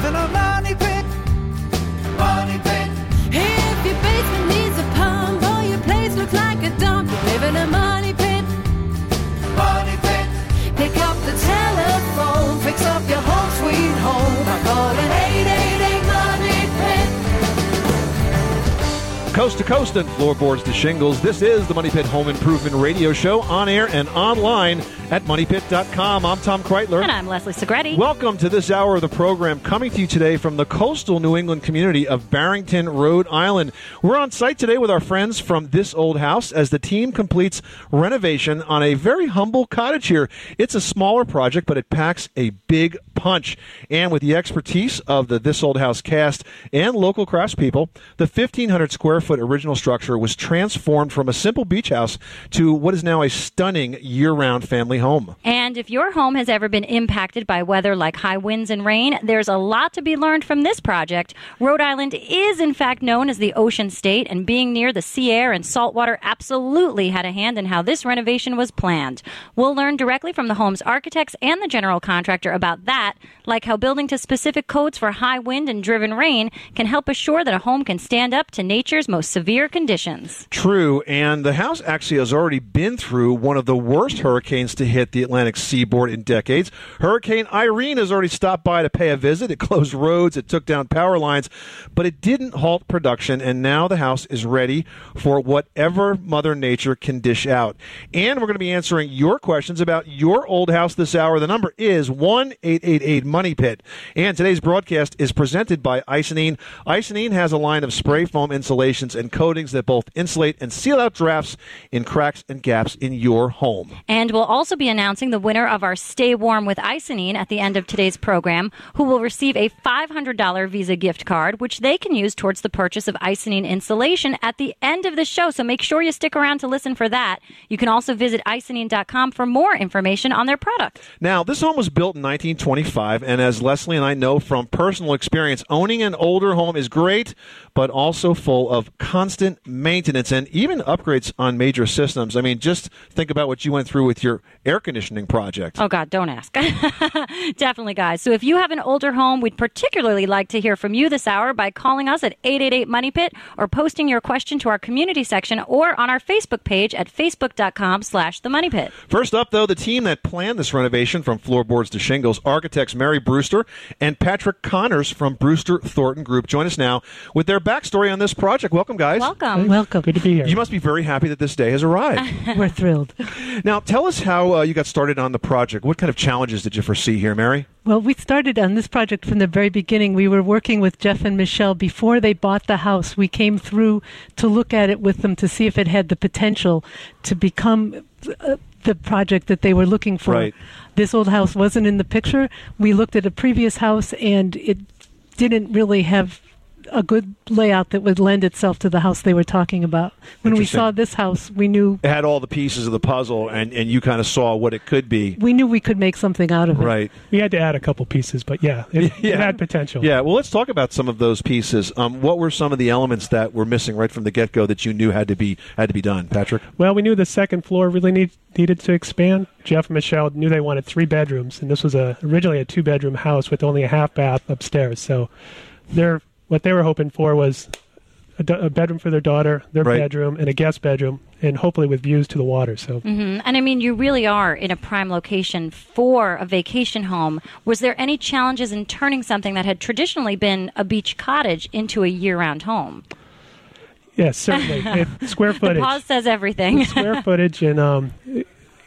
Squeak, you Coast to coast and floorboards to shingles. This is the Money Pit Home Improvement Radio Show on air and online at moneypit.com. I'm Tom Kraeutler. And I'm Leslie Segrete. Welcome to this hour of the program coming to you today from the coastal New England community of Barrington, Rhode Island. We're on site today with our friends from This Old House as the team completes renovation on a very humble cottage here. It's a smaller project, but it packs a big punch. And with the expertise of the This Old House cast and local craftspeople, the 1,500 square foot original structure was transformed from a simple beach house to what is now a stunning year round family home. And if your home has ever been impacted by weather like high winds and rain, there's a lot to be learned from this project. Rhode Island is, in fact, known as the ocean state, and being near the sea air and salt water absolutely had a hand in how this renovation was planned. We'll learn directly from the home's architects and the general contractor about that, like how building to specific codes for high wind and driven rain can help assure that a home can stand up to nature's most severe conditions. True, and the house actually has already been through one of the worst hurricanes to hit the Atlantic seaboard in decades. Hurricane Irene has already stopped by to pay a visit. It closed roads, it took down power lines, but it didn't halt production, and now the house is ready for whatever Mother Nature can dish out. And we're going to be answering your questions about your old house this hour. The number is 1 888 Money Pit. And today's broadcast is presented by Icynene. Icynene has a line of spray foam insulations and coatings that both insulate and seal out drafts in cracks and gaps in your home. And we'll also be announcing the winner of our Stay Warm with Icynene at the end of today's program, who will receive a $500 Visa gift card, which they can use towards the purchase of Icynene insulation at the end of the show. So make sure you stick around to listen for that. You can also visit icynene.com for more information on their product. Now, this home was built in 1925, and as Leslie and I know from personal experience, owning an older home is great, but also full of constant maintenance and even upgrades on major systems. I mean, just think about what you went through with your air conditioning project. Oh, God, don't ask. Definitely, guys. So if you have an older home, we'd particularly like to hear from you this hour by calling us at 888 Money Pit or posting your question to our community section or on our Facebook page at facebook.com slash the Money Pit. First up, though, the team that planned this renovation from floorboards to shingles, architects Mary Brewster and Patrick Connors from Brewster Thornton Group, join us now with their backstory on this project. Welcome, guys. Welcome. Welcome. Good to be here. You must be very happy that this day has arrived. We're thrilled. now, tell us how uh, you got started on the project. What kind of challenges did you foresee here, Mary? Well, we started on this project from the very beginning. We were working with Jeff and Michelle before they bought the house. We came through to look at it with them to see if it had the potential to become uh, the project that they were looking for. Right. This old house wasn't in the picture. We looked at a previous house and it didn't really have a good layout that would lend itself to the house they were talking about. When we saw this house, we knew It had all the pieces of the puzzle, and, and you kind of saw what it could be. we knew we could make something out of it. Right. We had to add a couple pieces, but yeah, it, Yeah. it had potential. Yeah, well, let's talk about some of those pieces. Um, what were some of the elements that were missing right from the get go that you knew had to be had to be done, Patrick? Well, we knew the second floor really need, needed to expand. Jeff and Michelle knew they wanted three bedrooms, and this was a originally a two bedroom house with only a half bath upstairs. So, their what they were hoping for was a, a bedroom for their daughter, their Right. bedroom, and a guest bedroom, and hopefully with views to the water. So, Mhm. And I mean, you really are in a prime location for a vacation home. Was there any challenges in turning something that had traditionally been a beach cottage into a year round home? yes, certainly it, square The footage. pause says everything. square footage and um,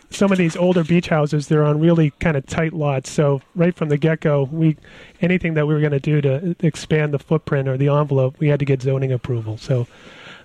some of these older beach houses they're on really kind of tight lots so right from the get-go we anything that we were going to do to expand the footprint or the envelope we had to get zoning approval so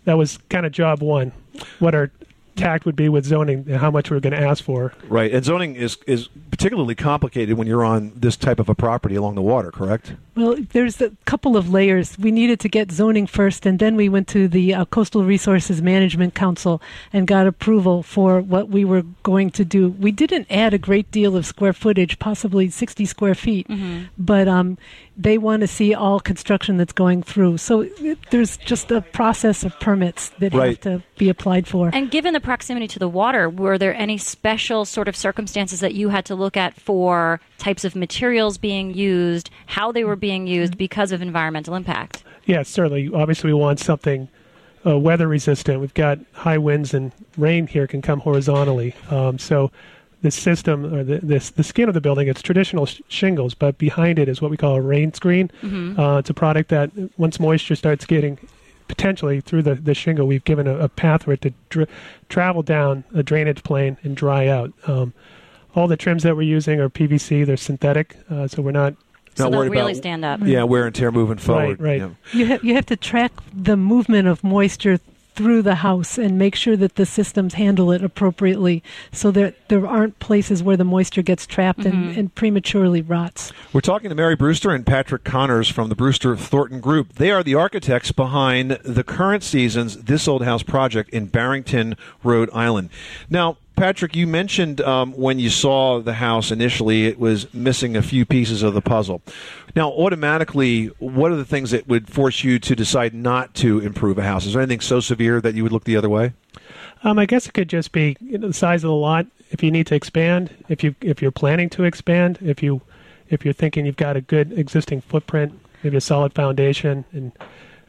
that was kind of job one what our tact would be with zoning and how much we're going to ask for. Right, and zoning is is particularly complicated when you're on this type of a property along the water. Correct? Well, there's a couple of layers. We needed to get zoning first, and then we went to the uh, Coastal Resources Management Council and got approval for what we were going to do. We didn't add a great deal of square footage, possibly 60 square feet, but um, they want to see all construction that's going through. So it, there's just a process of permits that Right. have to be applied for. And given the proximity to the water, were there any special sort of circumstances that you had to look at for types of materials being used, how they were being used because of environmental impact? Yes, certainly. Obviously, we want something uh, weather resistant. We've got high winds and rain here can come horizontally. Um, so the system or the, this, the skin of the building, it's traditional sh- shingles, but behind it is what we call a rain screen. Uh, it's a product that once moisture starts getting potentially through the, the shingle, we've given a, a path for it to dr- travel down a drainage plane and dry out. Um, all the trims that we're using are PVC; they're synthetic, uh, so we're not So Not they'll worried really about stand up. yeah wear and tear moving forward. right. Yeah. You have you have to track the movement of moisture through the house and make sure that the systems handle it appropriately, so that there aren't places where the moisture gets trapped and, mm-hmm. and prematurely rots. We're talking to Mary Brewster and Patrick Connors from the Brewster Thornton Group. They are the architects behind the current season's This Old House project in Barrington, Rhode Island. Now, Patrick, you mentioned um, when you saw the house initially, it was missing a few pieces of the puzzle. Now, automatically, what are the things that would force you to decide not to improve a house? Is there anything so severe that you would look the other way? Um, I guess it could just be you know, the size of the lot. If you need to expand, if you if you're planning to expand, if you if you're thinking you've got a good existing footprint, maybe a solid foundation, and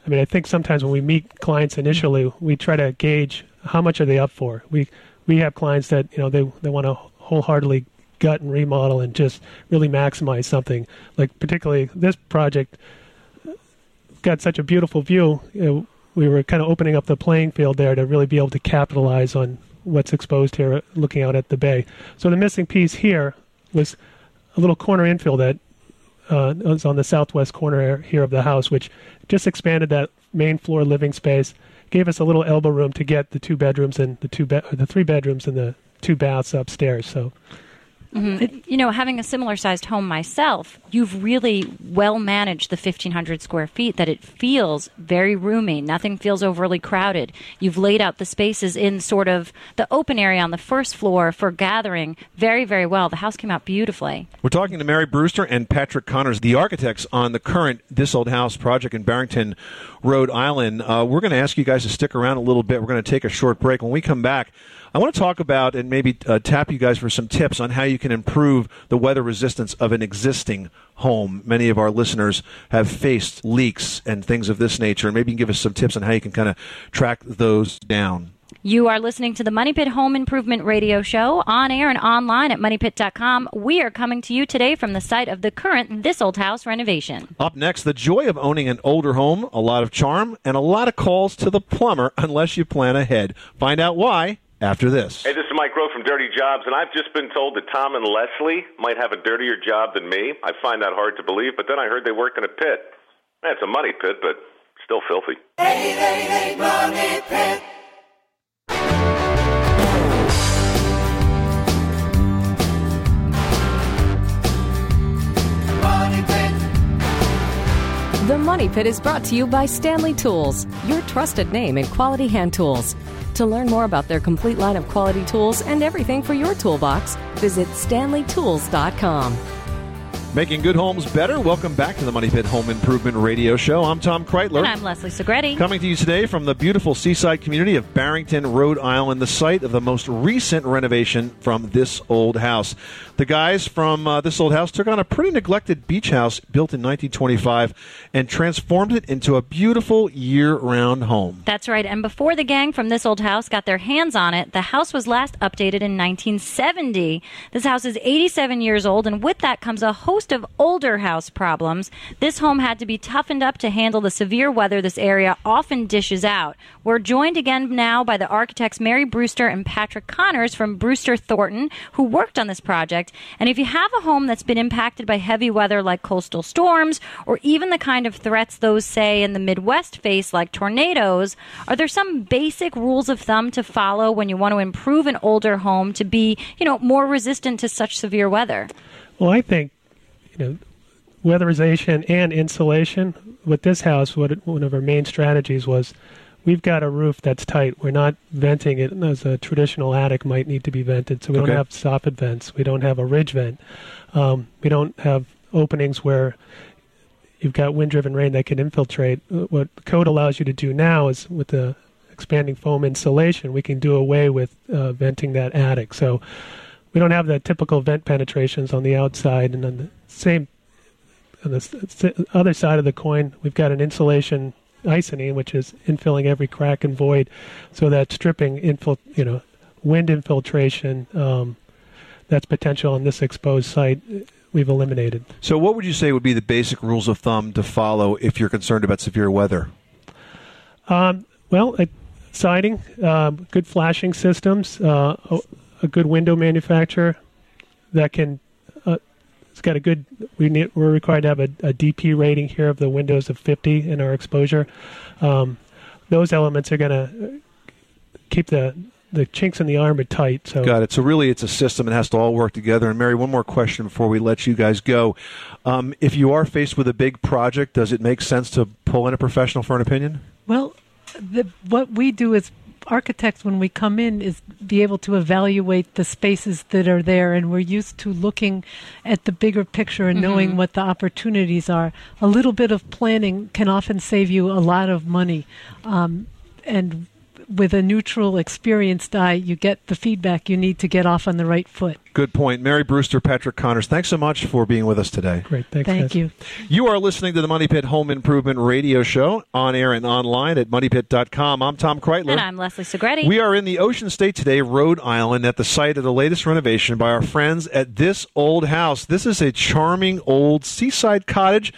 I mean, I think sometimes when we meet clients initially, we try to gauge how much are they up for. We we have clients that you know they they want to wholeheartedly gut and remodel and just really maximize something. Like particularly this project got such a beautiful view. You know, we were kind of opening up the playing field there to really be able to capitalize on what's exposed here, looking out at the bay. So the missing piece here was a little corner infill that uh, was on the southwest corner here of the house, which just expanded that main floor living space, gave us a little elbow room to get the two bedrooms and the two be- the three bedrooms and the two baths upstairs. So You know, having a similar sized home myself, you've really well managed the 1,500 square feet that it feels very roomy. Nothing feels overly crowded. You've laid out the spaces in sort of the open area on the first floor for gathering very, very well. The house came out beautifully. We're talking to Mary Brewster and Patrick Connors, the architects on the current This Old House project in Barrington, Rhode Island. Uh, we're going to ask you guys to stick around a little bit. We're going to take a short break. When we come back, I want to talk about and maybe uh, tap you guys for some tips on how you can improve the weather resistance of an existing home. Many of our listeners have faced leaks and things of this nature, and maybe you can give us some tips on how you can kind of track those down. You are listening to the Money Pit Home Improvement Radio Show on air and online at moneypit.com. We are coming to you today from the site of the current This Old House renovation. Up next, the joy of owning an older home, a lot of charm, and a lot of calls to the plumber unless you plan ahead. Find out why after this. Hey, this is Mike Rowe from Dirty Jobs, and I've just been told that Tom and Leslie might have a dirtier job than me. I find that hard to believe, but then I heard they work in a pit. It's a money pit, but still filthy. 888 Money Pit. Money Pit. The Money Pit is brought to you by Stanley Tools, your trusted name in quality hand tools. To learn more about their complete line of quality tools and everything for your toolbox, visit stanleytools.com. Making good homes better. Welcome back to the Money Pit Home Improvement Radio Show. I'm Tom Kraeutler. And I'm Leslie Segrete. Coming to you today from the beautiful seaside community of Barrington, Rhode Island, the site of the most recent renovation from this old house. The guys from uh, this old house took on a pretty neglected beach house built in 1925 and transformed it into a beautiful year round home. That's right. And before the gang from this old house got their hands on it, the house was last updated in 1970. This house is 87 years old, and with that comes a host host of older house problems, this home had to be toughened up to handle the severe weather this area often dishes out. We're joined again now by the architects Mary Brewster and Patrick Connors from Brewster Thornton, who worked on this project. And if you have a home that's been impacted by heavy weather like coastal storms, or even the kind of threats those, say, in the Midwest face like tornadoes, are there some basic rules of thumb to follow when you want to improve an older home to be, you know, more resistant to such severe weather? Well, I think you know weatherization and insulation. With this house, what it, one of our main strategies was we've got a roof that's tight. We're not venting it as a traditional attic might need to be vented. So we Okay. don't have soffit vents. We don't have a ridge vent. Um, we don't have openings where you've got wind-driven rain that can infiltrate. Uh, What code allows you to do now is with the expanding foam insulation, we can do away with uh, venting that attic. So we don't have the typical vent penetrations on the outside, and on the same on the other side of the coin, we've got an insulation icing, which is infilling every crack and void, so that stripping infil- you know, wind infiltration um, that's potential on this exposed site, uh, we've eliminated. So, what would you say would be the basic rules of thumb to follow if you're concerned about severe weather? Um, well, uh, siding, um, good flashing systems, uh, a, a good window manufacturer that can. Uh, it's got a good. We need, we're required to have a, a DP rating here of the windows of 50 in our exposure. Um, those elements are going to keep the the chinks in the armor tight. So Got it. So really, it's a system. It has to all work together. And Mary, one more question before we let you guys go. Um, if you are faced with a big project, does it make sense to pull in a professional for an opinion? Well, the, what we do as architects when we come in is be able to evaluate the spaces that are there, and we're used to looking at the bigger picture and knowing what the opportunities are. A little bit of planning can often save you a lot of money, um, and with a neutral, experienced eye, you get the feedback you need to get off on the right foot. Good point. Mary Brewster, Patrick Connors, thanks so much for being with us today. great. Thanks. Thank guys. you. You are listening to the Money Pit Home Improvement Radio Show on air and online at moneypit.com. I'm Tom Kraeutler. And I'm Leslie Segrete. We are in the Ocean State today, Rhode Island, at the site of the latest renovation by our friends at This Old House. This is a charming old seaside cottage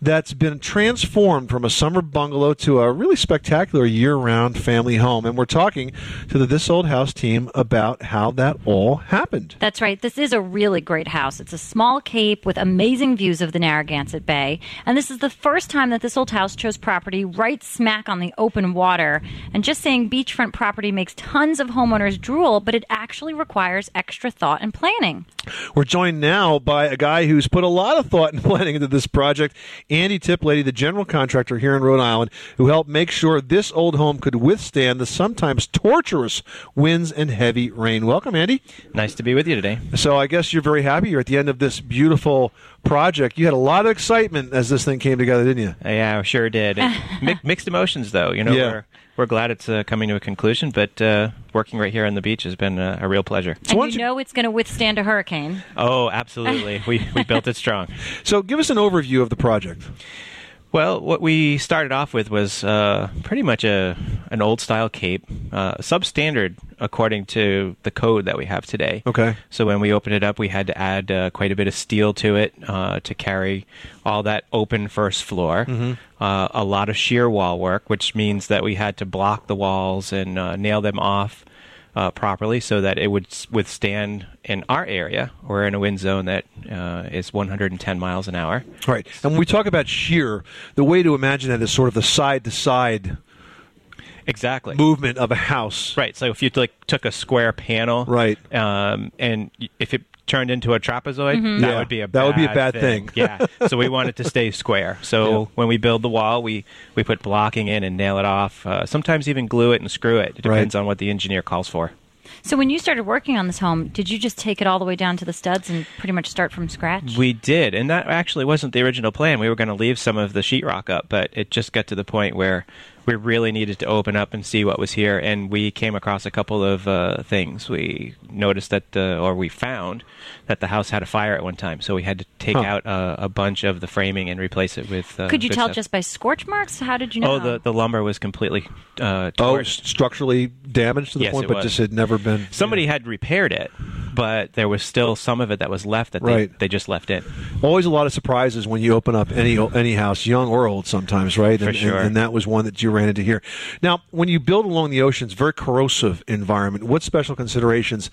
that's been transformed from a summer bungalow to a really spectacular year round family home. And we're talking to the This Old House team about how that all happened. That's right. This is a really great house. It's a small cape with amazing views of the Narragansett Bay. And this is the first time that this old house chose property right smack on the open water. And just saying beachfront property makes tons of homeowners drool, but it actually requires extra thought and planning. We're joined now by a guy who's put a lot of thought and planning into this project, Andy Tiplady, the general contractor here in Rhode Island, who helped make sure this old home could withstand the sometimes torturous winds and heavy rain. Welcome, Andy. Nice to be with you today. So I guess you're very happy you're at the end of this beautiful project. You had a lot of excitement as this thing came together, didn't you? Uh, Yeah, I sure did. Mi- mixed emotions, though. You know, Yeah. we're we're glad it's uh, coming to a conclusion, but uh, working right here on the beach has been uh, a real pleasure. and why you you- know it's going to withstand a hurricane. Oh, absolutely. we we built it strong. So give us an overview of the project. Well, what we started off with was uh, pretty much a an old style cape, uh, substandard according to the code that we have today. Okay. So when we opened it up, we had to add uh, quite a bit of steel to it uh, to carry all that open first floor. Uh, a lot of shear wall work, which means that we had to block the walls and uh, nail them off uh, properly so that it would withstand in our area. We're in a wind zone that uh, is 110 miles an hour. Right. And when we talk about shear, the way to imagine that is sort of the side to side Exactly. movement of a house. Right. So if you like took a square panel, Right. um, and if it turned into a trapezoid, that Yeah, would be a that would be a bad bad thing. yeah. So we want it to stay square. So Yeah. when we build the wall, we we put blocking in and nail it off. Uh, sometimes even glue it and screw it. It depends Right. on what the engineer calls for. So when you started working on this home, did you just take it all the way down to the studs and pretty much start from scratch? We did, and that actually wasn't the original plan. We were going to leave some of the sheetrock up, but it just got to the point where we really needed to open up and see what was here. And we came across a couple of uh, things. We noticed that, uh, or we found that the house had a fire at one time, so we had to take Huh. out uh, a bunch of the framing and replace it with. Uh, Could you tell stuff. just by scorch marks? How did you know? Oh, the the lumber was completely uh, Oh, structurally damaged to the Yes, point, it but was. just had never been. Somebody had repaired it, but there was still some of it that was left that Right. they, they just left in. Always a lot of surprises when you open up any any house, young or old, sometimes, right? For and, sure. And, and that was one that you ran into here. Now, when you build along the ocean, it's very corrosive environment. What special considerations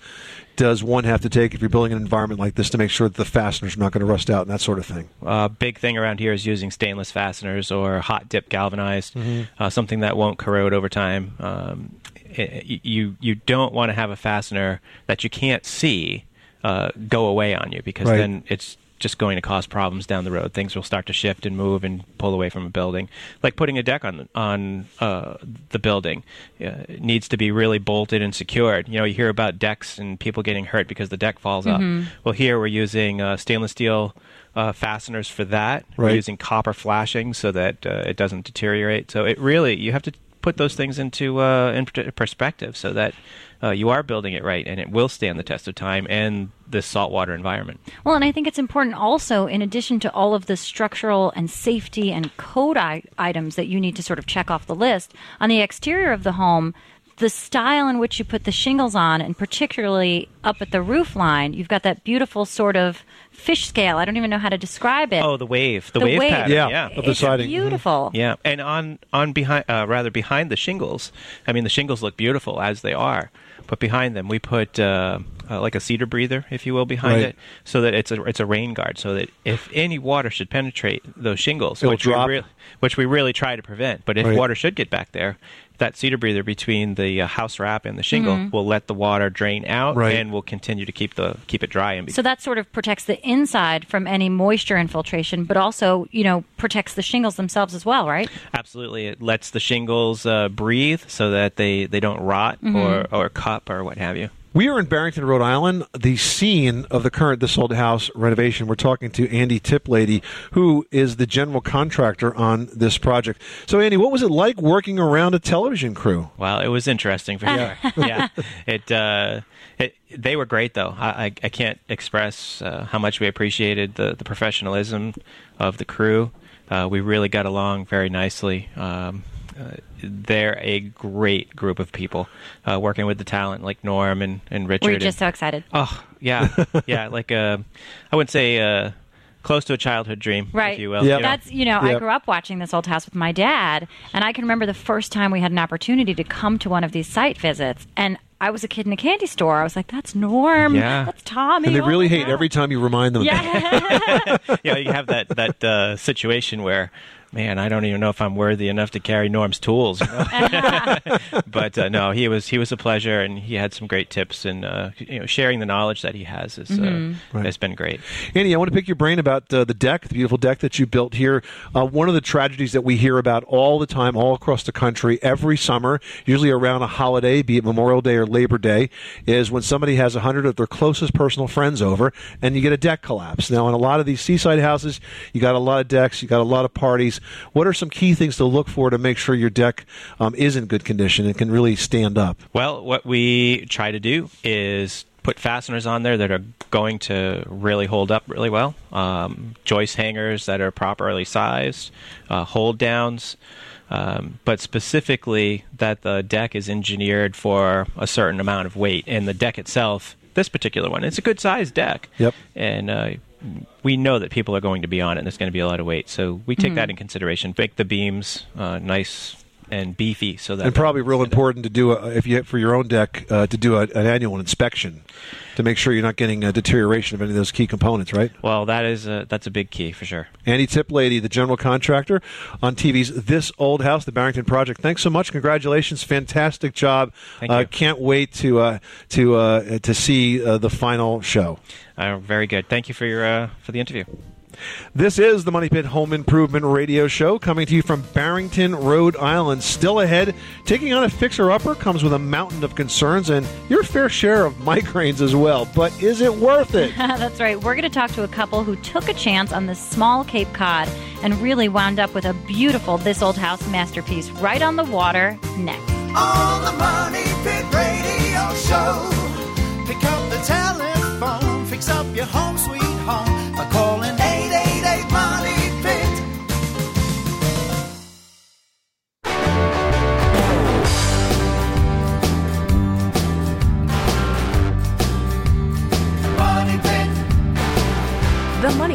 does one have to take if you're building an environment like this to make sure that the fasteners are not going to rust out and that sort of thing? uh, big thing around here is using stainless fasteners or hot dip galvanized, uh, something that won't corrode over time. Um, you you don't want to have a fastener that you can't see uh, go away on you because Right. then it's just going to cause problems down the road. Things will start to shift and move and pull away from a building. Like putting a deck on on uh, the building uh, needs to be really bolted and secured. You know, you hear about decks and people getting hurt because the deck falls off. Well, here we're using uh, stainless steel uh, fasteners for that. We're using copper flashing so that uh, it doesn't deteriorate. So it really you have to put those things into uh, in perspective so that uh, you are building it right and it will stand the test of time and this saltwater environment. Well, and I think it's important also, in addition to all of the structural and safety and code I- items that you need to sort of check off the list, on the exterior of the home, the style in which you put the shingles on, and particularly up at the roof line, you've got that beautiful sort of fish scale. I don't even know how to describe it. Oh, the wave, the, The wave, wave. pattern. Yeah. yeah. Of the it's siding. Beautiful. Yeah, and on on behind uh, rather behind the shingles. I mean, the shingles look beautiful as they are, but behind them we put uh, uh, like a cedar breather, if you will, behind Right. it, so that it's a it's a rain guard, so that if any water should penetrate those shingles, It'll which drop. we really which we really try to prevent, but if Right. water should get back there. That cedar breather between the uh, house wrap and the shingle will let the water drain out, Right. and will continue to keep the keep it dry. And be- So that sort of protects the inside from any moisture infiltration, but also, you know, protects the shingles themselves as well, right? Absolutely, it lets the shingles uh, breathe so that they, they don't rot or, or cup or what have you. We are in Barrington, Rhode Island, the scene of the current This Old House renovation. We're talking to Andy Tiplady, who is the general contractor on this project. So, Andy, what was it like working around a television crew? Well, it was interesting for sure. yeah, it, uh, it. They were great, though. I, I, I can't express uh, how much we appreciated the, the professionalism of the crew. Uh, we really got along very nicely. Um, uh, they're a great group of people uh, working with the talent like Norm and, and Richard. Were you and- just so excited? Oh yeah, yeah. Like uh, I wouldn't say uh, close to a childhood dream, Right. if you will. Yep. That's you know, Yep. I grew up watching this old house with my dad, and I can remember the first time we had an opportunity to come to one of these site visits, and I was a kid in a candy store. I was like, "That's Norm. Yeah. That's Tommy." And they oh really my hate God." every time you remind them. of that. Yeah, yeah, you have that that uh, situation where, man, I don't even know if I'm worthy enough to carry Norm's tools. You know? but uh, no, he was he was a pleasure, and he had some great tips, and uh, you know, sharing the knowledge that he has is uh, Right. has been great. Andy, I want to pick your brain about uh, the deck, the beautiful deck that you built here. Uh, one of the tragedies that we hear about all the time, all across the country, every summer, usually around a holiday, be it Memorial Day or Labor Day, is when somebody has a hundred of their closest personal friends over, and you get a deck collapse. Now, in a lot of these seaside houses, you got a lot of decks, you got a lot of parties. What are some key things to look for to make sure your deck um, is in good condition and can really stand up? Well, what we try to do is put fasteners on there that are going to really hold up really well. Um, joist hangers that are properly sized, uh, hold downs, um, but specifically that the deck is engineered for a certain amount of weight. And the deck itself, this particular one, it's a good sized deck. Yep. And uh, we know that people are going to be on it and there's going to be a lot of weight. So we take that in consideration. Make the beams uh, nice and beefy so that and probably real important to do a, if you for your own deck uh, to do a, an annual inspection to make sure you're not getting a deterioration of any of those key components, right? Well, that is a, that's a big key for sure. Andy Tiplady, the general contractor on TV's This Old House, the Barrington Project. Thanks so much. Congratulations. Fantastic job. Thank uh, you. Can't wait to uh, to uh, to see uh, the final show. Uh, very good. Thank you for your uh, for the interview. This is the Money Pit Home Improvement Radio Show coming to you from Barrington, Rhode Island. Still ahead, taking on a fixer upper comes with a mountain of concerns and your fair share of migraines as well. But is it worth it? that's right. We're going to talk to a couple who took a chance on this small Cape Cod and really wound up with a beautiful This Old House masterpiece right on the water next. on the Money Pit Radio Show. Pick up the telephone, fix up your home sweet home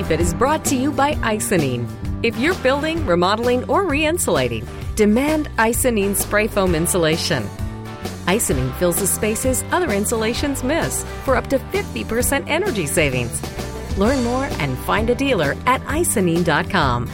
Pit is brought to you by Icynene. If you're building, remodeling, or re insulating, demand Icynene spray foam insulation. Icynene fills the spaces other insulations miss for up to 50% energy savings. Learn more and find a dealer at icynene.com.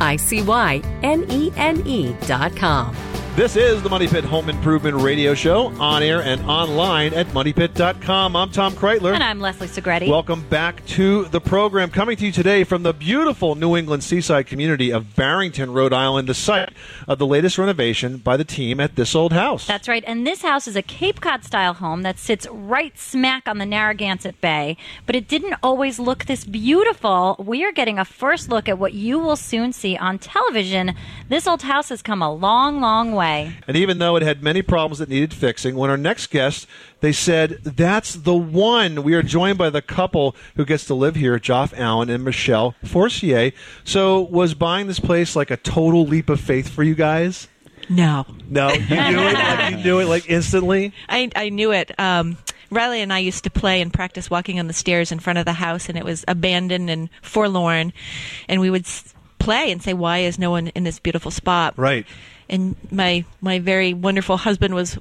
I C Y N E N E.com. This is the Money Pit Home Improvement Radio Show on air and online at moneypit.com. I'm Tom Kraeutler. And I'm Leslie Segrete. Welcome back to the program. Coming to you today from the beautiful New England seaside community of Barrington, Rhode Island, the site of the latest renovation by the team at This Old House. That's right. And this house is a Cape Cod style home that sits right smack on the Narragansett Bay. But it didn't always look this beautiful. We are getting a first look at what you will soon see on television. This old house has come a long, long way. And even though it had many problems that needed fixing, when our next guest, they said, That's the one. We are joined by the couple who gets to live here, Jeff Allen and Michelle Forcier. So, was buying this place like a total leap of faith for you guys? No. No, you knew it. Like, you knew it like instantly. I, I knew it. Um, Riley and I used to play and practice walking on the stairs in front of the house, and it was abandoned and forlorn. And we would s- play and say, "Why is no one in this beautiful spot?" Right. And my my very wonderful husband was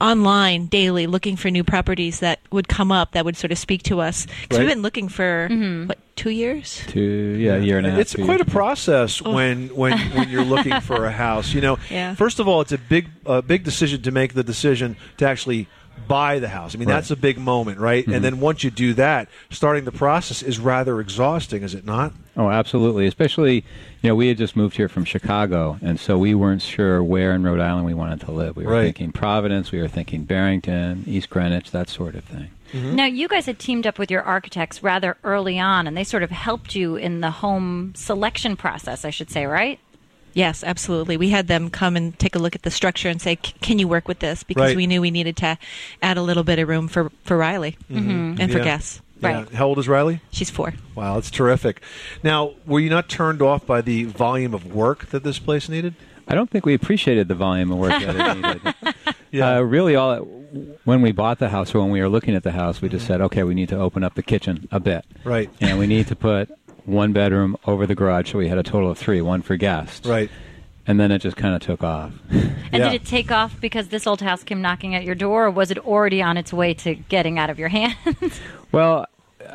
online daily looking for new properties that would come up that would sort of speak to us. 'Cause Right. we've been looking for what two years? Two, yeah, a year and a half. It's two quite a process Oh. when when when you're looking for a house. You know, Yeah. first of all, it's a big uh, big decision to make the decision to actually buy the house. I mean, Right. that's a big moment, right? Mhm. And then once you do that, starting the process is rather exhausting, is it not? Oh, absolutely. Especially, you know, we had just moved here from Chicago, and so we weren't sure where in Rhode Island we wanted to live. We were Right. thinking Providence, we were thinking Barrington, East Greenwich, that sort of thing. Now, you guys had teamed up with your architects rather early on, and they sort of helped you in the home selection process, I should say, right? Yes, absolutely. We had them come and take a look at the structure and say, "C- "Can you work with this?" Because Right. we knew we needed to add a little bit of room for for Riley Mm-hmm. and for Yeah. Gus. Yeah. How old is Riley? She's four. Wow, that's terrific. Now, were you not turned off by the volume of work that this place needed? I don't think we appreciated the volume of work that it needed. Yeah. Uh, really, all when we bought the house or when we were looking at the house, we just said, okay, we need to open up the kitchen a bit, Right. and we need to put one bedroom over the garage, so we had a total of three, one for guests, Right. and then it just kind of took off. And Yeah. did it take off because this old house came knocking at your door, or was it already on its way to getting out of your hands? Well,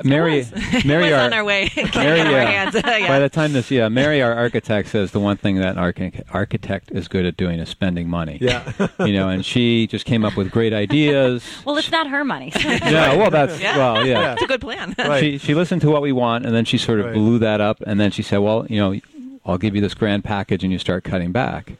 Mary, Mary, our, on our way. Mary, out our uh, hands. Yeah. By the time this, yeah, Mary, our architect, says the one thing that an architect is good at doing is spending money. Yeah. you know, and she just came up with great ideas. well, it's not her money. yeah, well, that's Yeah. well, yeah. It's a good plan. Right. She she listened to what we want, and then she sort of Right. blew that up, and then she said, "Well, you know, I'll give you this grand package, and you start cutting back."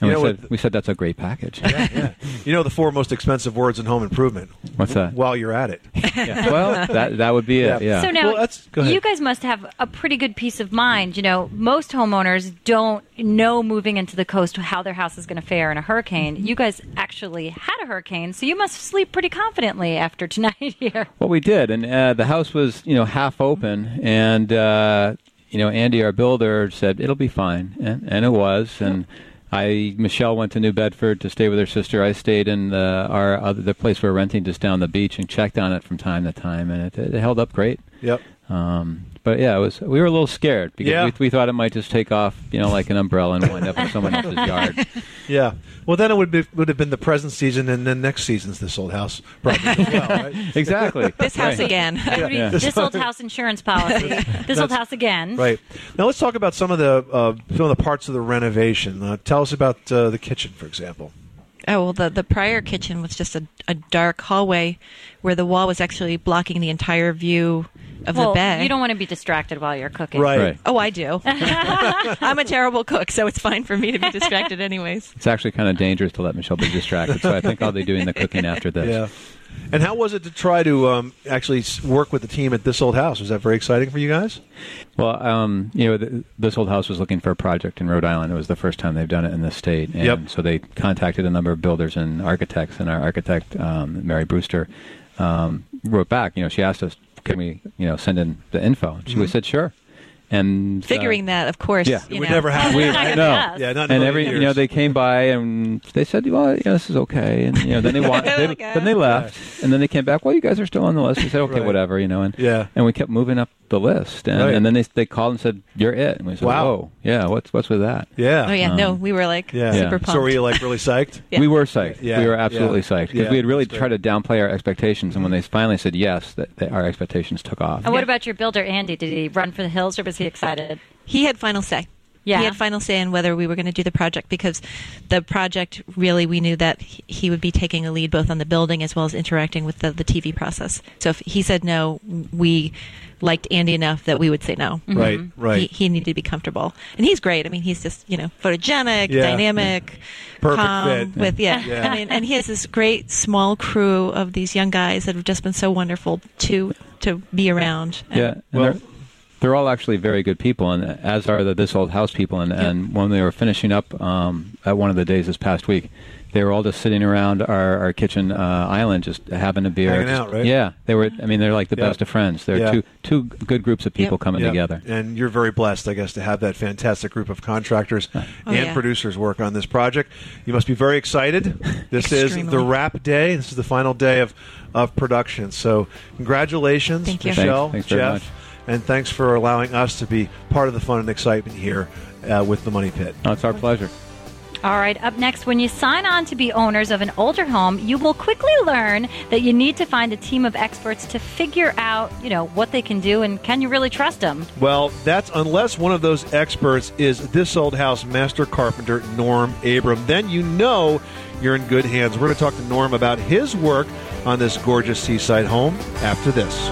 And You we know said, what- "We said that's a great package." yeah, yeah. You know the four most expensive words in home improvement. What's that? While you're at it. Yeah. Well, that that would be it. Yeah. So now, Well, go ahead. you guys must have a pretty good peace of mind. You know, most homeowners don't know moving into the coast how their house is going to fare in a hurricane. You guys actually had a hurricane, so you must sleep pretty confidently after tonight here. Well, we did, and uh, the house was, you know, half open, and uh, you know, Andy, our builder, said it'll be fine, and, and it was. And I, Michelle, went to New Bedford to stay with her sister. I stayed in the, our other the place we're renting just down the beach and checked on it from time to time, and it, it held up great. Yep. Um, but yeah, it was. We were a little scared because Yeah. we, we thought it might just take off, you know, like an umbrella and wind up in someone else's yard. Yeah. Well, then it would be, would have been the present season, and then next season's this old house probably as well, right? Exactly. This house Right. again. It would be Yeah. This old house insurance policy. This old house again. Right. Now let's talk about some of the uh, some of the parts of the renovation. Uh, tell us about uh, the kitchen, for example. Oh well, the the prior kitchen was just a, a dark hallway where the wall was actually blocking the entire view of well, the bed. you don't want to be distracted while you're cooking. Right. Right. Oh, I do. I'm a terrible cook, so it's fine for me to be distracted, anyways. It's actually kind of dangerous to let Michelle be distracted, so I think I'll be doing the cooking after this. Yeah. And how was it to try to um, actually work with the team at this old house? Was that very exciting for you guys? Well, um, you know, th- this old house was looking for a project in Rhode Island. It was the first time they've done it in the state, and Yep. so they contacted a number of builders and architects. And our architect, um, Mary Brewster, um, wrote back. You know, she asked us, "Can we, you know, send in the info?" And she we said, "Sure." And uh, Figuring that, of course. yeah. you It would know. never happen. we, Not no. guess. Yeah, not in and million every you know they came by and they said well you know this is okay and you know then they want they, Like, uh, then they left and then they came back well you guys are still on the list we said okay Right. whatever you know and Yeah. and we kept moving up the list, and, Right. and then they they called and said, "You're it." And we said, Wow. "Whoa, yeah, what's what's with that?" Yeah. Oh yeah, no, Um, we were like Yeah. super pumped. So were you like really psyched? Yeah. We were psyched. Yeah, we were absolutely yeah, psyched because yeah, we had really that's tried to downplay our expectations, and when they finally said yes, that, that our expectations took off. And what about your builder, Andy? Did he run for the hills or was he excited? he had final say. Yeah. He had final say in whether we were going to do the project because the project really we knew that he- he would be taking a lead both on the building as well as interacting with the, the TV process. So if he said no, we liked Andy enough that we would say no. Mm-hmm. Right, mm-hmm. right. He, he needed to be comfortable, and he's great. I mean, he's just you know photogenic, Yeah. dynamic, Perfect calm. fit. With yeah. Yeah. I mean, and he has this great small crew of these young guys that have just been so wonderful to to be around. Yeah, and they're, they're all actually very good people, and as are the This Old House people. And, and when we were finishing up um, at one of the days this past week, they were all just sitting around our, our kitchen uh, island, just having a beer. Hanging just- out, right? Yeah, they were. I mean, they're like the Yeah. best of friends. They're Yeah. two two good groups of people coming Yeah. together. And you're very blessed, I guess, to have that fantastic group of contractors Oh, and yeah. producers work on this project. You must be very excited. This is the wrap day. This is the final day of, of production. So, congratulations, Thank you. Michelle, Thanks. Thanks very Jeff, much. And thanks for allowing us to be part of the fun and excitement here uh, with the Money Pit. Oh, it's our pleasure. All right, up next, when you sign on to be owners of an older home, you will quickly learn that you need to find a team of experts to figure out, you know, what they can do and can you really trust them? Well, that's unless one of those experts is this old house master carpenter Norm Abram. Then you know you're in good hands. We're going to talk to Norm about his work on this gorgeous seaside home after this.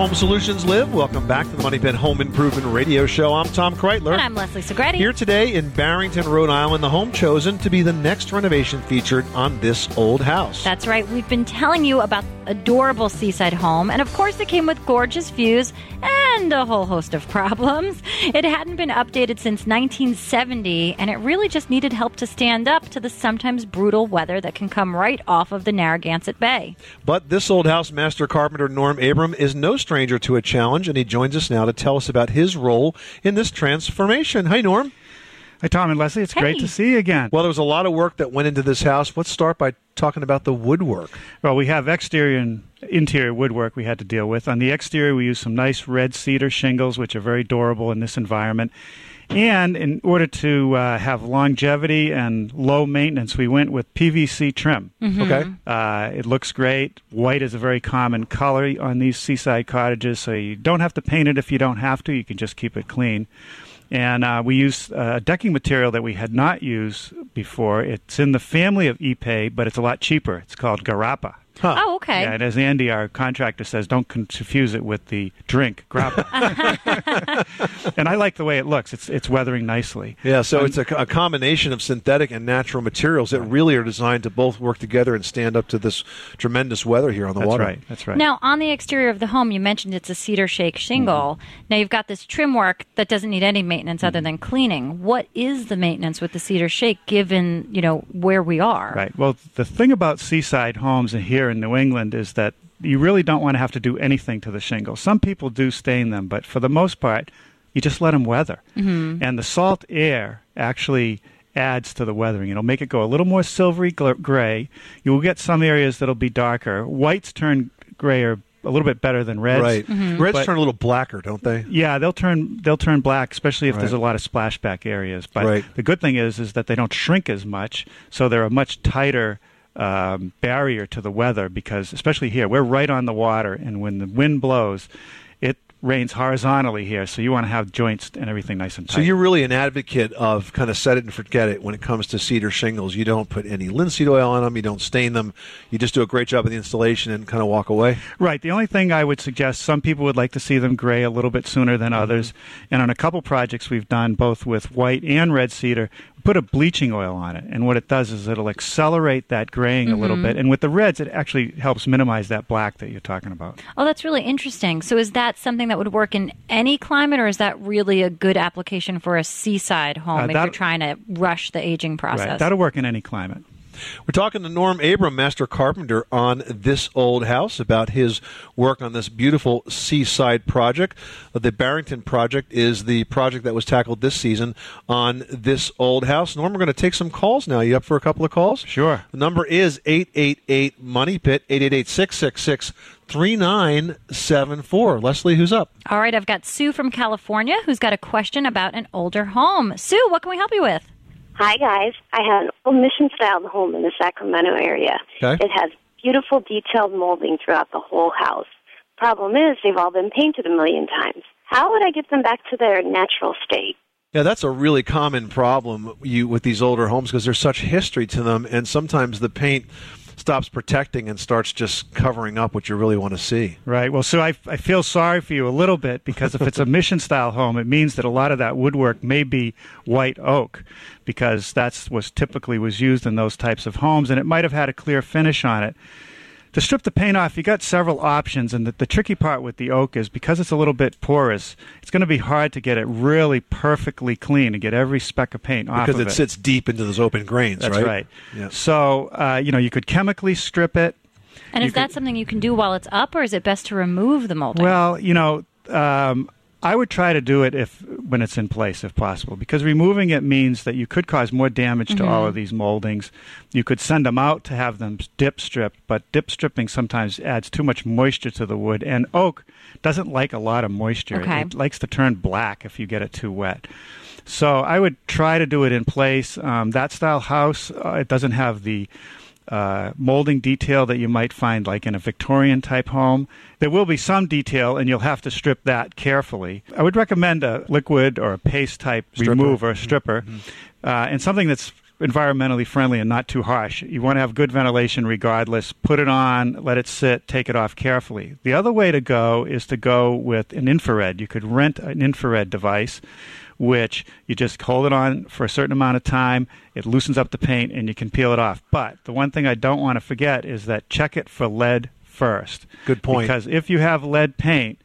Home solutions live. Welcome back to the Money Pit Home Improvement Radio Show. I'm Tom Kraeutler. And I'm Leslie Segrete. Here today in Barrington, Rhode Island, the home chosen to be the next renovation featured on this old house. That's right. We've been telling you about adorable seaside home, and of course, it came with gorgeous views and a whole host of problems. It hadn't been updated since 1970, and it really just needed help to stand up to the sometimes brutal weather that can come right off of the Narragansett Bay. But this old house master carpenter Norm Abram is no stranger to a challenge, and he joins us now to tell us about his role in this transformation. Hi, Norm. Hi, Tom and Leslie. It's great to see you again. Well, there was a lot of work that went into this house. Let's start by talking about the woodwork. Well, we have exterior and interior woodwork we had to deal with. On the exterior, we used some nice red cedar shingles, which are very durable in this environment. And in order to uh, have longevity and low maintenance, we went with PVC trim. Okay. Uh, it looks great. White is a very common color on these seaside cottages, so you don't have to paint it if you don't have to. You can just keep it clean. And uh, we use uh, a decking material that we had not used before. It's in the family of Ipe, but it's a lot cheaper. It's called Garapa. Huh. Oh, okay. Yeah, and as Andy, our contractor, says, don't confuse it with the drink grappa. and I like the way it looks. It's it's weathering nicely. Yeah, so Um, it's a, a combination of synthetic and natural materials that really are designed to both work together and stand up to this tremendous weather here on the That's water. That's right. That's right. Now, on the exterior of the home, you mentioned it's a cedar shake shingle. Now, you've got this trim work that doesn't need any maintenance other than cleaning. What is the maintenance with the cedar shake given, you know, where we are? Right. Well, the thing about seaside homes and here in New England is that you really don't want to have to do anything to the shingles. Some people do stain them, but for the most part, you just let them weather. Mm-hmm. And the salt air actually adds to the weathering. It'll make it go a little more silvery gray. You will get some areas that'll be darker. Whites turn grayer a little bit better than reds. Right. Mm-hmm. Reds But- turn a little blacker, don't they? Yeah, they'll turn they'll turn black, especially if there's a lot of splashback areas. But Right. the good thing is is that they don't shrink as much, so they're a much tighter um, barrier to the weather. Because especially here, we're right on the water, and when the wind blows, it rains horizontally here. So you want to have joints and everything nice and tight. So you're really an advocate of kind of set it and forget it when it comes to cedar shingles. You don't put any linseed oil on them. You don't stain them. You just do a great job of the installation and kind of walk away. Right. The only thing I would suggest, some people would like to see them gray a little bit sooner than Mm-hmm. others. And on a couple projects we've done, both with white and red cedar, put a bleaching oil on it. And what it does is it'll accelerate that graying a little Mm-hmm. bit. And with the reds, it actually helps minimize that black that you're talking about. Oh, that's really interesting. So, is that something that would work in any climate, or is that really a good application for a seaside home Uh, if you're trying to rush the aging process? Right. That'll work in any climate. We're talking to Norm Abram, master carpenter, on this old house about his work on this beautiful seaside project. Uh, The Barrington project is the project that was tackled this season on this old house. Norm, we're going to take some calls now. You up for a couple of calls? Sure. The number is 888 Money Pit, 888 666 3974. Leslie, who's up? All right, I've got Sue from California who's got a question about an older home. Sue, what can we help you with? Hi, guys. I have an old mission style home in the Sacramento area. Okay. It has beautiful detailed molding throughout the whole house. Problem is, they've all been painted a million times. How would I get them back to their natural state? Yeah, that's a really common problem you with these older homes because there's such history to them, and sometimes the paint stops protecting and starts just covering up what you really want to see. Right. Well, so I, I feel sorry for you a little bit because if it's a mission style home, it means that a lot of that woodwork may be white oak because that's what typically was used in those types of homes, and it might have had a clear finish on it. To strip the paint off, you got several options, and the, the tricky part with the oak is because it's a little bit porous, it's going to be hard to get it really perfectly clean and get every speck of paint off Because of it sits deep into those open grains, right? That's right? right. Yeah. So, uh, you know, you could chemically strip it. And You is that something you can do while it's up, or is it best to remove the molding? Well, you know, um, I would try to do it if when it's in place, if possible, because removing it means that you could cause more damage to all of these moldings. You could send them out to have them dip stripped, but dip stripping sometimes adds too much moisture to the wood, and oak doesn't like a lot of moisture. Okay. It likes to turn black if you get it too wet. So I would try to do it in place. Um, that style house, uh, it doesn't have the uh, molding detail that you might find like in a Victorian type home. There will be some detail, and you'll have to strip that carefully. I would recommend a liquid or a paste type Stripper. remover, stripper, uh, and something that's environmentally friendly and not too harsh. You want to have good ventilation regardless. Put it on, let it sit, take it off carefully. The other way to go is to go with an infrared. You could rent an infrared device which you just hold it on for a certain amount of time. It loosens up the paint and you can peel it off. But the one thing I don't want to forget is that check it for lead first. Good point. Because if you have lead paint,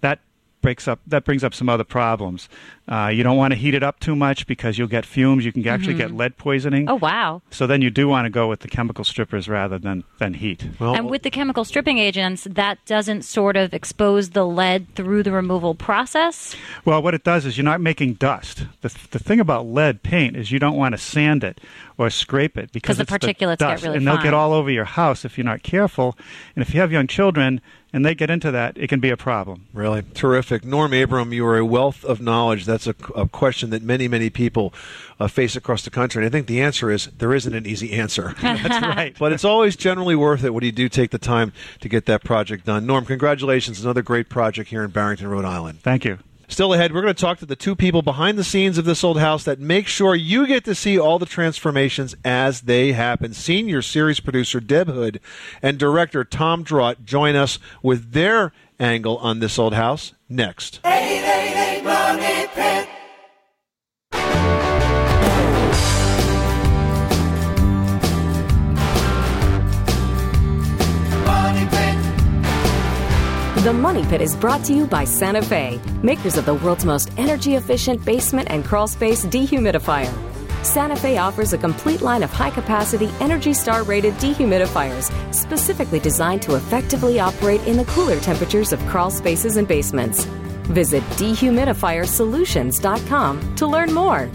that breaks up that brings up some other problems. Uh, you don't want to heat it up too much because you'll get fumes. You can actually Mhm. get lead poisoning. Oh, wow. So then you do want to go with the chemical strippers rather than, than heat. and with the chemical stripping agents, that doesn't sort of expose the lead through the removal process. Well, what it does is you're not making dust. The, the thing about lead paint is you don't want to sand it or scrape it because 'Cause the particulates get dust, really and they'll fine. get all over your house if you're not careful. And if you have young children and they get into that, it can be a problem. Really terrific, Norm Abram. You are a wealth of knowledge. That's a, a question that many, many people uh, face across the country. And I think the answer is there isn't an easy answer. That's right. But it's always generally worth it when you do take the time to get that project done. Norm, congratulations! Another great project here in Barrington, Rhode Island. Thank you. Still ahead, we're going to talk to the two people behind the scenes of this old house that make sure you get to see all the transformations as they happen. Senior series producer Deb Hood and director Tom Draught join us with their angle on this old house next. 888 Money Pit. The Money Pit is brought to you by Santa Fe, makers of the world's most energy efficient basement and crawl space dehumidifier. Santa Fe offers a complete line of high capacity, Energy Star rated dehumidifiers specifically designed to effectively operate in the cooler temperatures of crawl spaces and basements. Visit dehumidifier.solutions.com to learn more.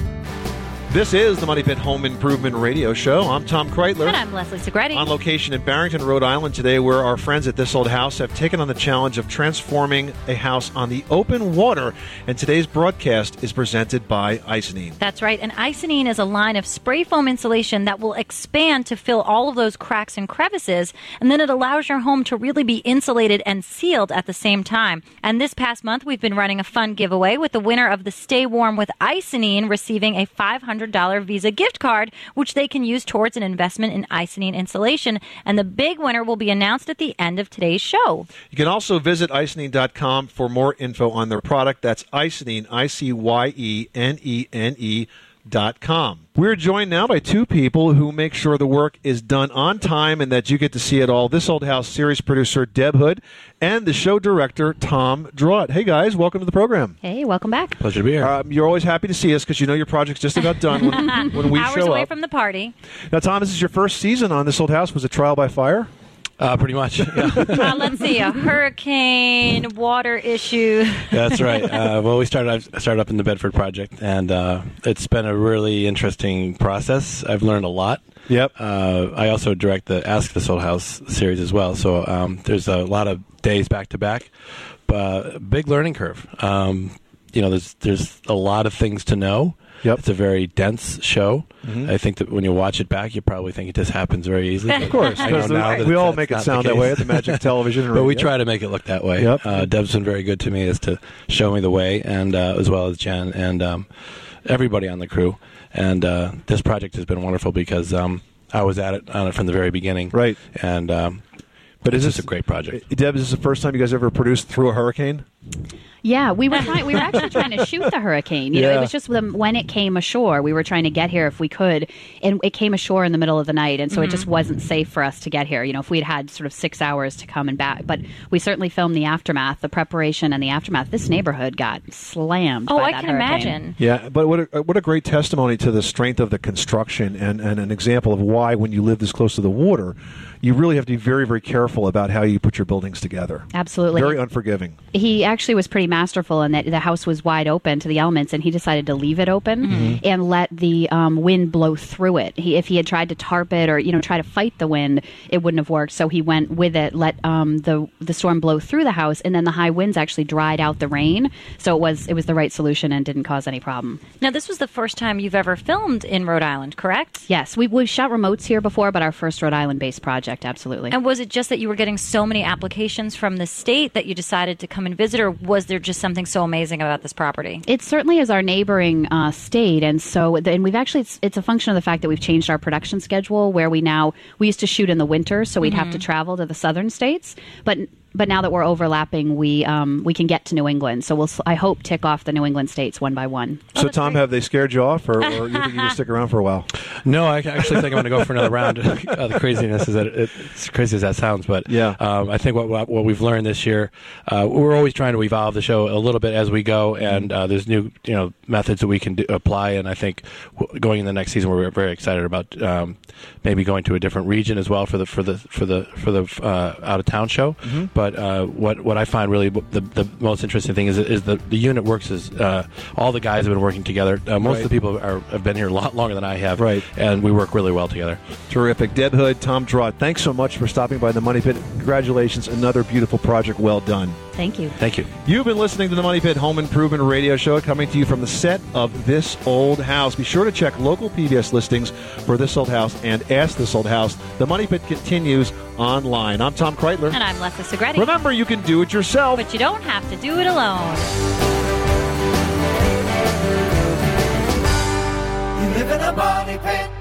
This is the Money Pit Home Improvement Radio Show. I'm Tom Kraeutler. And I'm Leslie Segrete. On location in Barrington, Rhode Island today, where our friends at This Old House have taken on the challenge of transforming a house on the open water. And today's broadcast is presented by Icynene. That's right. And Icynene is a line of spray foam insulation that will expand to fill all of those cracks and crevices. And then it allows your home to really be insulated and sealed at the same time. And this past month, we've been running a fun giveaway with the winner of the Stay Warm with Icynene receiving a $500 Visa gift card, which they can use towards an investment in Icynene insulation. And the big winner will be announced at the end of today's show. You can also visit Icynene.com for more info on their product. That's Icynene, I C Y E N E N E. com. We're joined now by two people who make sure the work is done on time and that you get to see it all. This Old House series producer Deb Hood and the show director Tom Draught. Hey guys, welcome to the program. Hey, welcome back. Pleasure to be here. Um, you're always happy to see us because you know your project's just about done when, when we Hours show away up. from the party. Now, Tom, this is your first season on This Old House. Was it trial by fire? Uh, pretty much. uh, let's see, a hurricane, water issue. That's right. Uh, well, we started. I started up in the Bedford project, and uh, it's been a really interesting process. I've learned a lot. Yep. Uh, I also direct the Ask This Old House series as well. So um, there's a lot of days back to back. Uh, Big learning curve. Um, you know, there's there's a lot of things to know. Yep. It's a very dense show. Mhm. I think that when you watch it back, you probably think it just happens very easily. Of course, I know the- now that we all make it sound that way at the Magic Television but we try to make it look that way. Yep. Uh, Deb's been very good to me as to show me the way, and uh, as well as Jen and um, everybody on the crew. And uh, this project has been wonderful because um, I was at it on it from the very beginning. Right. And um, but is this a great project. Eh, Deb, is this the first time you guys ever produced through a hurricane? Yeah, we were trying. We were actually trying to shoot the hurricane. You know, Yeah. it was just when when it came ashore. We were trying to get here if we could, and it came ashore in the middle of the night, and so it just mm-hmm. wasn't safe for us to get here. You know, if we had had sort of six hours to come and back, but we certainly filmed the aftermath, the preparation, and the aftermath. This neighborhood got slammed. Oh, by I that can hurricane. imagine. Yeah, but what a, uh, what a great testimony to the strength of the construction and, and an example of why, when you live this close to the water, you really have to be very, very careful about how you put your buildings together. Absolutely. Very unforgiving. he actually was pretty masterful in that the house was wide open to the elements, and he decided to leave it open Mm-hmm. Mhm. and let the um, wind blow through it. He, if he had tried to tarp it or you know try to fight the wind, it wouldn't have worked. So he went with it, let um, the the storm blow through the house, and then the high winds actually dried out the rain. So it was it was the right solution and didn't cause any problem. Now, this was the first time you've ever filmed in Rhode Island, correct? Yes, we we've shot remotes here before, but our first Rhode Island based project, absolutely. And was it just that you were getting so many applications from the state that you decided to come and visit, or was there just something so amazing about this property? It certainly is our neighboring uh, state, and so and we've actually it's, it's a function of the fact that we've changed our production schedule, where we now we used to shoot in the winter, so we'd have Mhm. to travel to the southern states, but. But now that we're overlapping, we um, we can get to New England. So we'll s- I hope tick off the New England states one by one. So, Tom, have they scared you off, or, or you think you can stick around for a while? No, I actually think I'm going to go for another round. uh, the craziness is that it, it's crazy as that sounds, but Yeah. um, I think what what what we've learned this year, uh, we're always trying to evolve the show a little bit as we go, and uh, there's new you know methods that we can do, apply. And I think going in the next season, we're very excited about um, maybe going to a different region as well for the for the for the for the uh, out of town show. Mhm. But uh, what what I find really the, the most interesting thing is is the the unit works as uh, all the guys have been working together. Uh, most of the people are, have been here a lot longer than I have, Right. And we work really well together. Terrific. Deb Hood, Tom Draught, thanks so much for stopping by the Money Pit. Congratulations, another beautiful project. Well done. Thank you. Thank you. You've been listening to the Money Pit Home Improvement Radio Show coming to you from the set of This Old House. Be sure to check local PBS listings for This Old House and Ask This Old House. The Money Pit continues online. I'm Tom Kraeutler. And I'm Leslie Segrete. Remember, you can do it yourself. But you don't have to do it alone. You live in a money pit.